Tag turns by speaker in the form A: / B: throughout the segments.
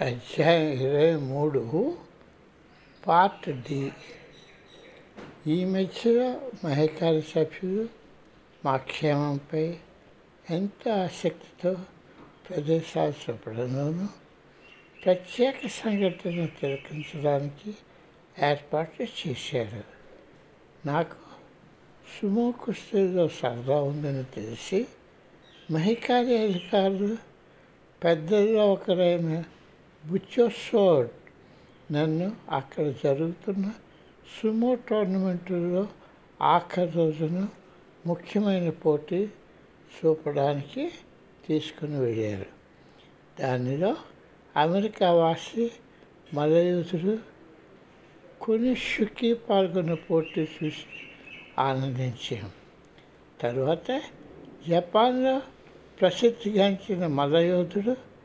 A: అధ్యాయం ఇరవై మూడు పార్ట్ డి. ఈ మధ్యలో మహికారి సభ్యులు మా క్షేమంపై ఎంత ఆసక్తితో ప్రదేశాలు చూపడంలోనూ ప్రత్యేక సంఘటనను తిలకించడానికి ఏర్పాట్లు చేశారు. నాకు సుమో కుస్తీలో సరదా ఉందని తెలిసి మహికారి అధికారులు పెద్దల్లో ఒకరైన బుచ్చోసోడ్ నన్ను అక్కడ జరుగుతున్న సుమో టోర్నమెంట్లో ఆఖరి రోజున ముఖ్యమైన పోటీ చూపడానికి తీసుకుని వెళ్ళారు. దానిలో అమెరికా వాసి మలయూతుడు కొన్ని షుకి పాల్గొన్న పోటీ చూసి ఆనందించాం. తర్వాత జపాన్లో ప్రసిద్ధిగాంచిన మలయోధుడు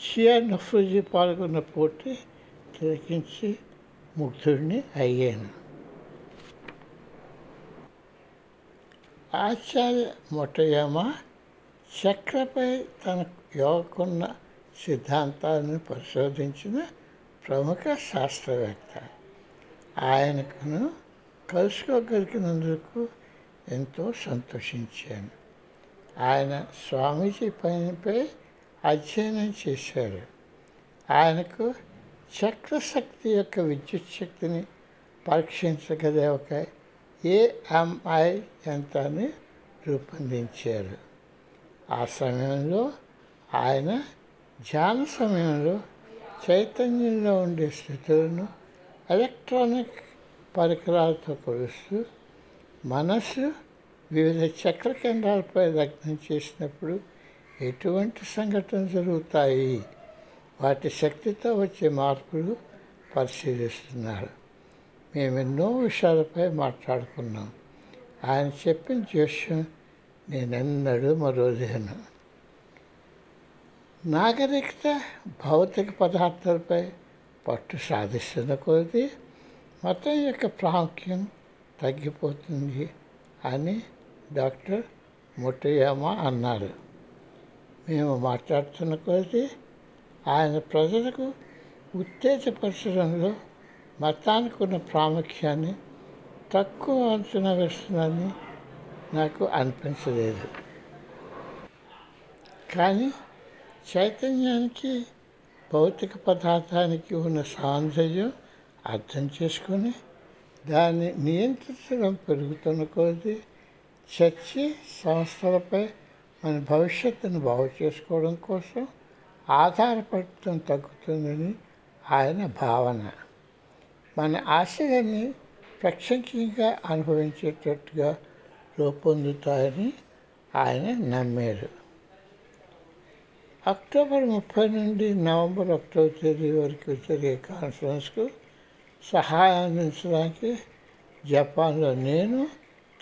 A: చియా నఫ్రూజీ పాల్గొన్న పోటీ తిలకించి ముగ్ధుడిని అయ్యాను. ఆచార్య మొటయమ చక్రపై తన యోగకున్న సిద్ధాంతాలను పరిశోధించిన ప్రముఖ శాస్త్రవేత్త. ఆయనకును కలుసుకోగలిగినందుకు ఎంతో సంతోషించాను. ఆయన స్వామీజీ పైనపై అధ్యయనం చేశారు. ఆయనకు చక్రశక్తి యొక్క విద్యుత్ శక్తిని పరీక్షించగలే ఒక ఏఎంఐ యంత్రాన్ని రూపొందించారు. ఆ సమయంలో ఆయన ధ్యాన సమయంలో చైతన్యంలో ఉండే స్థితులను ఎలక్ట్రానిక్ పరికరాలతో కొలుస్తూ మనసు వివిధ చక్ర కేంద్రాలపై లగ్నం చేసినప్పుడు ఎటువంటి సంఘటనలు జరుగుతాయి? వాటి శక్తితో వచ్చే మార్పులు పరిశీలిస్తున్నారు మేము ఎన్నో విషయాలపై మాట్లాడుకున్నాం. ఆయన చెప్పిన జోష్యం నేనెన్నడూ మరోలేను నాగరికత భౌతిక పదార్థాలపై పట్టు సాధిస్తున్న కొద్దీ మతం యొక్క ప్రాముఖ్యం తగ్గిపోతుంది అని డాక్టర్ ముట్టయామా అన్నారు. మేము మాట్లాడుతున్న కొద్దీ ఆయన ప్రజలకు ఉత్తేజపరచడంలో మతానికి ఉన్న ప్రాముఖ్యాన్ని తక్కువ అంచనా వేస్తుందని నాకు అనిపించలేదు. కానీ చైతన్యానికి భౌతిక పదార్థానికి ఉన్న సౌందర్యం అర్థం చేసుకొని దాన్ని నియంత్రించడం పెరుగుతున్న కొద్దీ చర్చి సంస్థలపై మన భవిష్యత్తును బాగు చేసుకోవడం కోసం ఆధారపడటం తగ్గుతుందని ఆయన భావన. మన ఆశయాన్ని ప్రత్యక్షంగా అనుభవించేటట్టుగా రూపొందుతాయని ఆయన నమ్మారు. అక్టోబర్ ముప్పై నుండి నవంబర్ ఒకటో తేదీ వరకు జరిగే కాన్ఫరెన్స్కు సహాయం అందించడానికి జపాన్లో నేను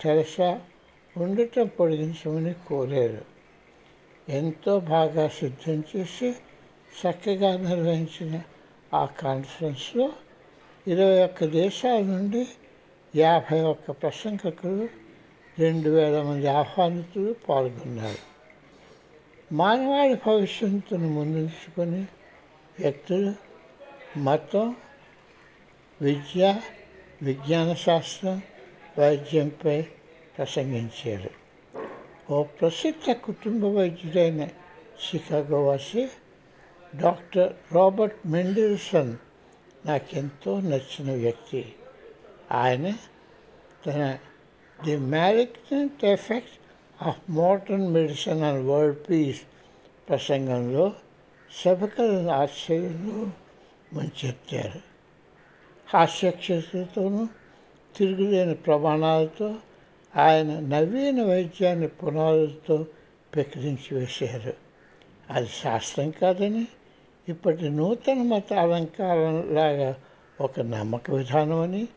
A: తెరసా ఉండటం పొడిగించమని కోరారు. ఎంతో బాగా సిద్ధం చేసి చక్కగా నిర్వహించిన ఆ కాన్ఫరెన్స్లో ఇరవై ఒక్క దేశాల నుండి యాభై ఒక్క ప్రసంగకులు రెండు వేల మంది ఆహ్వానితులు పాల్గొన్నారు. మానవాళి భవిష్యత్తును ముందుంచుకొని వ్యక్తులు మతం విద్య విజ్ఞాన శాస్త్రం వైద్యంపై ప్రసంగించారు. ఓ ప్రసిద్ధ కుటుంబ వైద్యుడైన చికాగో వాసి డాక్టర్ రాబర్ట్ మెండిల్సన్ నాకెంతో నచ్చిన వ్యక్తి. ఆయన తన the malignant effect of modern medicine and world peace ప్రసంగంలో సభకులను ఆశ్చర్యంలో ముంచెత్తారు. హాస్యక్షేత్రతోనూ తిరుగులేని ప్రమాణాలతో ఆయన నవీన వైద్యాన్ని పునాదులతో ప్రకటించి వేశారు అది శాస్త్రం కాదని ఇప్పటి నూతన మత అలంకారంలాగా ఒక నమ్మక విధానం అని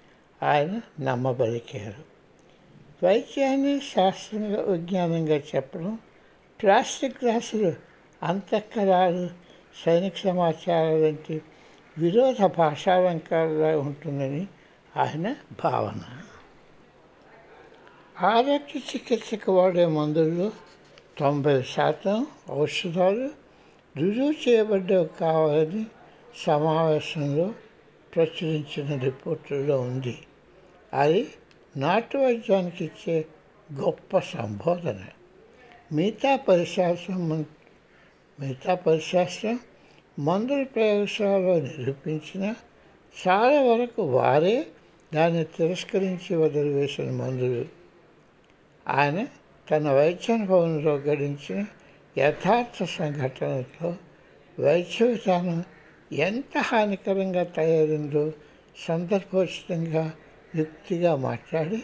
A: ఆయన నమ్మబలికారు. వైద్యాన్ని శాస్త్రంగా విజ్ఞానంగా చెప్పడం ప్లాస్టిక్ గ్లాసులు అంతఃకరాలు సైనిక సమాచారం వంటి విరోధ భాషాలంకారంగా ఉంటుందని ఆయన భావన. ఆరోగ్య చికిత్సకు వాడే మందుల్లో తొంభై శాతం ఔషధాలు రుజువు చేయబడ్డవి కావాలని సమావేశంలో ప్రచురించిన రిపోర్టులో ఉంది అది నాటు వైద్యానికి ఇచ్చే గొప్ప సంబోధన మిగతా పరిశాస్త్రం మిగతా పరిశాస్త్రం మందుల ప్రయోగశాలలో నిరూపించిన చాలా వరకు వారే దాన్ని తిరస్కరించి వదిలివేసిన మందులు ఆయన తన వైద్యానుభవంలో గడించిన యథార్థ సంఘటనలతో వైద్య విధానం ఎంత హానికరంగా తయారైందో సందర్భోచితంగా యుక్తిగా మాట్లాడి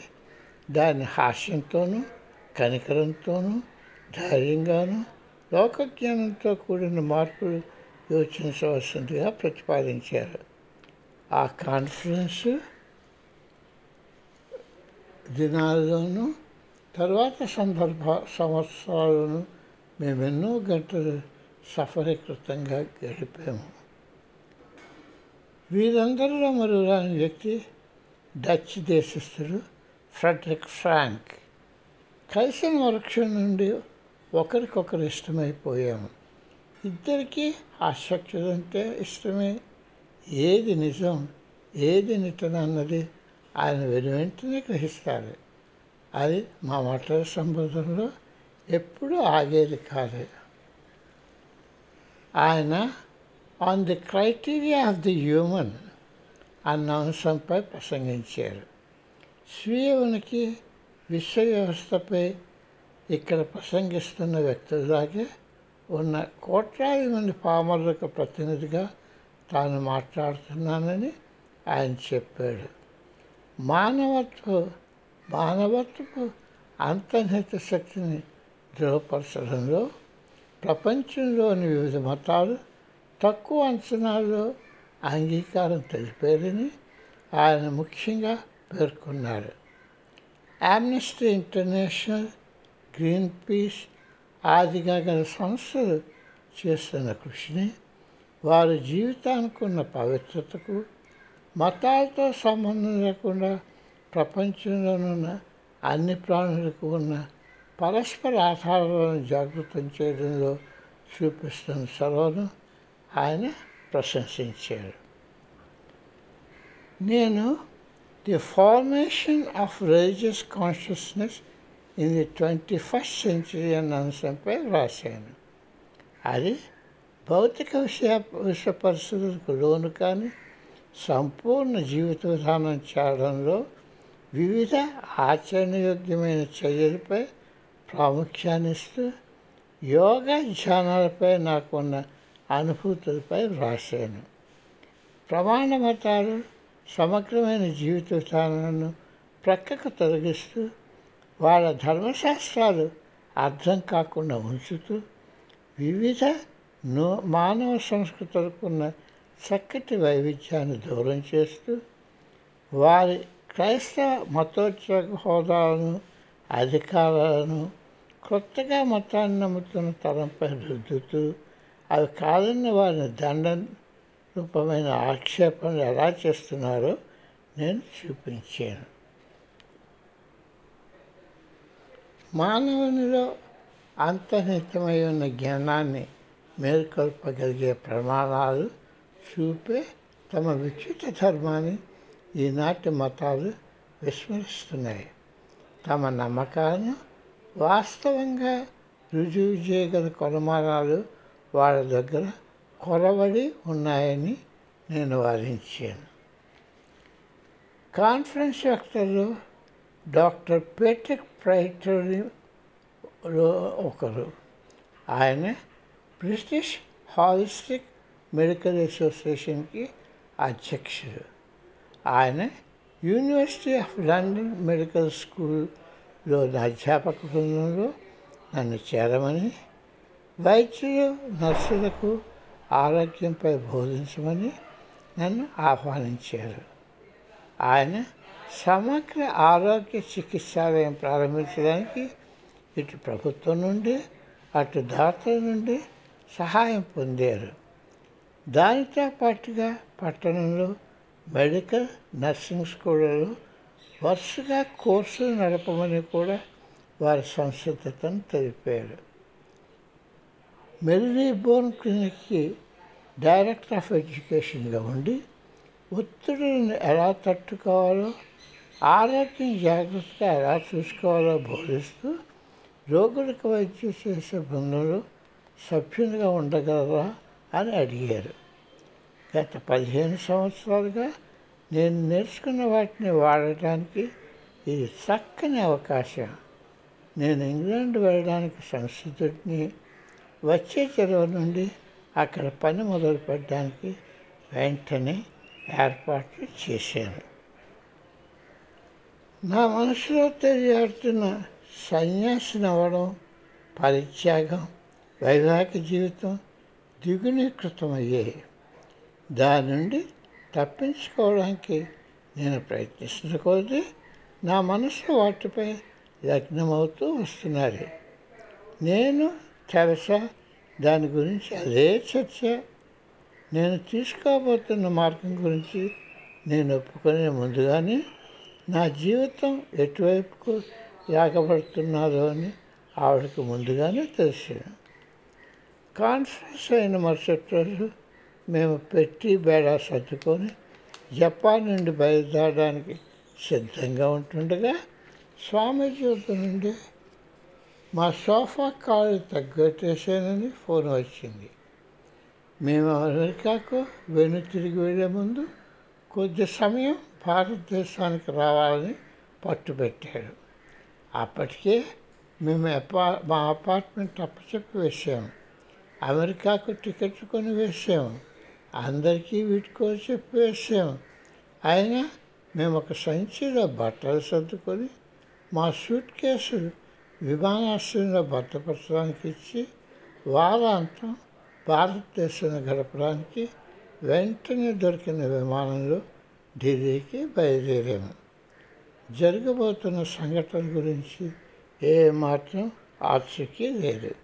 A: దాన్ని హాస్యంతోనూ కనికరంతోనూ ధైర్యంగానూ లోకజ్ఞానంతో కూడిన మార్పులు యోచించవలసిందిగా ప్రతిపాదించారు. ఆ కాన్ఫరెన్స్ దినాల్లోనూ తర్వాత సందర్భ సంవత్సరాలను మేమెన్నో గంటలు సఫలీకృతంగా గడిపాము. వీరందరిలో మరో రాని వ్యక్తి డచ్ దేశస్థుడు ఫ్రెడరిక్ ఫ్రాంక్. కలిసిన వృక్షం నుండి ఒకరికొకరు ఇష్టమైపోయాము. ఇద్దరికీ ఆసక్తులంటే ఇష్టమే. ఏది నిజం ఏది నిటన అన్నది ఆయన వెను వెంటనే గ్రహిస్తారు. అది మా మాటల సంబంధంలో ఎప్పుడూ ఆగేది కాదు. ఆయన on the criteria of the human అన్న అంశంపై ప్రసంగించారు. స్వీయ ఉనికి విశ్వ వ్యవస్థపై ఇక్కడ ప్రసంగిస్తున్న వ్యక్తులాగే ఉన్న కోట్లాది మంది పామర్లకు ప్రతినిధిగా తాను మాట్లాడుతున్నానని ఆయన చెప్పాడు. మానవత్వ మానవత్వపు అంతర్నిహిత శక్తిని దృఢపరచడంలో ప్రపంచంలోని వివిధ మతాలు తక్కువ అంచనాల్లో అంగీకారం తెలిపేదని ఆయన ముఖ్యంగా పేర్కొన్నారు. ఆమ్నెస్టీ ఇంటర్నేషనల్ గ్రీన్ పీస్ ఆదిగా గల సంస్థలు చేస్తున్న కృషిని వారి జీవితానికి ఉన్న పవిత్రతకు మతాలతో సంబంధం లేకుండా ప్రపంచంలోనున్న అన్ని ప్రాణులకు ఉన్న పరస్పర ఆధారాలను జాగృతం చేయడంలో చూపిస్తున్న చొరవను ఆయన ప్రశంసించారు నేను the formation of religious consciousness in the twenty first century అన్న అంశంపై రాశాను. అది భౌతిక విషయ విషయ పరిస్థితులకు లోను కానీ సంపూర్ణ జీవిత విధానం చేయడంలో వివిధ ఆచరణయోగ్యమైన చర్యలపై ప్రాముఖ్యాన్నిస్తూ యోగా ధ్యానాలపై నాకున్న అనుభూతులపై వ్రాసాను ప్రమాణ మతాలు సమగ్రమైన జీవిత విధానాలను ప్రక్కకు తొలగిస్తూ వాళ్ళ ధర్మశాస్త్రాలు అర్థం కాకుండా ఉంచుతూ వివిధ నో మానవ సంస్కృతులకున్న చక్కటి వైవిధ్యాన్ని దూరం చేస్తూ వారి క్రైస్తవ మతోత్సవ హోదాలను అధికారాలను కొత్తగా మతాన్ని నమ్ముతున్న తరంపై రుద్దుతూ అవి కాదని వారిని దండ రూపమైన ఆక్షేపణలు ఎలా చేస్తున్నారో నేను చూపించాను. మానవునిలో అంతర్నిహితమై ఉన్న జ్ఞానాన్ని మేల్కొల్పగలిగే ప్రమాణాలు చూపే తమ విచిత్ర ధర్మాన్ని ఈనాటి మతాలు విస్మరిస్తున్నాయి. తమ నమ్మకాలను వాస్తవంగా రుజువు చేయగల కొలమానాలు వాళ్ళ దగ్గర కొలవడి ఉన్నాయని నేను వాదించాను. కాన్ఫరెన్స్ వక్తలు డాక్టర్ పేటెక్ ప్రైటరీ ఒకరు. ఆయన బ్రిటిష్ హాలిస్టిక్ మెడికల్ అసోసియేషన్కి అధ్యక్షుడు. ఆయన యూనివర్సిటీ ఆఫ్ లండన్ మెడికల్ స్కూల్లో అధ్యాపక బృందంలో నన్ను చేరమని వైద్యులు నర్సులకు ఆరోగ్యంపై బోధించమని నన్ను ఆహ్వానించారు. ఆయన సమగ్ర ఆరోగ్య చికిత్సాలయం ప్రారంభించడానికి ఇటు ప్రభుత్వం నుండి అటు దాతల నుండి సహాయం పొందారు. దానితో పాటుగా పట్టణంలో మెడికల్ నర్సింగ్ స్కూళ్ళలో వరుసగా కోర్సులు నడపమని కూడా వారి సంసిద్ధతను తెలిపారు. మెరీ బోర్న్ క్లినిక్కి డైరెక్టర్ ఆఫ్ ఎడ్యుకేషన్గా ఉండి ఒత్తిడిని ఎలా తట్టుకోవాలో ఆరోగ్యం జాగ్రత్తగా ఎలా చూసుకోవాలో బోధిస్తూ రోగులకు వైద్యం చేసే బృందంలో సభ్యునిగా ఉండగలరా అని అడిగారు. గత పదిహేను సంవత్సరాలుగా నేను నేర్చుకున్న వాటిని వాడటానికి ఇది చక్కని అవకాశం. నేను ఇంగ్లాండ్ వెళ్ళడానికి సంసిద్ధుడిని. వచ్చే చెరువు నుండి అక్కడ పని మొదలుపెట్టడానికి వెంటనే ఏర్పాట్లు చేశాను. నా మనసులో తెలియాడుతున్న సన్యాసిని అవ్వడం పరిత్యాగం వైవాహిక జీవితం దిగునీకృతమయ్యాయి దాని నుండి తప్పించుకోవడానికి నేను ప్రయత్నిస్తున్న కొద్దీ నా మనసు వాటిపై లగ్నమవుతూ వస్తున్నది. నేను తెరసా దాని గురించి అదే చర్చ. నేను తీసుకోబోతున్న మార్గం గురించి నేను ఒప్పుకునే ముందుగానే నా జీవితం ఎటువైపుకు లాగబడుతున్నదో అని ఆవిడకు ముందుగానే తెలిసాను కాన్ఫరెన్స్ అయిన మరుసటి రోజు మేము పెట్టి బేడా సర్దుకొని జపాన్ నుండి బయలుదేరడానికి సిద్ధంగా ఉంటుండగా స్వామీజీ వద్ద నుండి మా సోఫా కాలు తగ్గొట్టేసానని ఫోన్ వచ్చింది. మేము అమెరికాకు వెను తిరిగి వెళ్ళే ముందు కొద్ది సమయం భారతదేశానికి రావాలని పట్టుబెట్టాడు. అప్పటికే మేము అపా మా అపార్ట్మెంట్ అప్పచెప్పి వేసాము. అమెరికాకు టికెట్ కొని వేసాము. అందరికీ వీటికో చెప్పేసాము అయినా మేము ఒక సంచిలో బట్టలు సర్దుకొని మా సూట్ కేసులు విమానాశ్రయంలో భద్రపరచడానికి ఇచ్చి వారాంతం భారతదేశంలో గడపడానికి వెంటనే దొరికిన విమానంలో ఢిల్లీకి బయలుదేరాము జరగబోతున్న సంఘటన గురించి ఏ మాత్రం ఆచూకీ లేదు.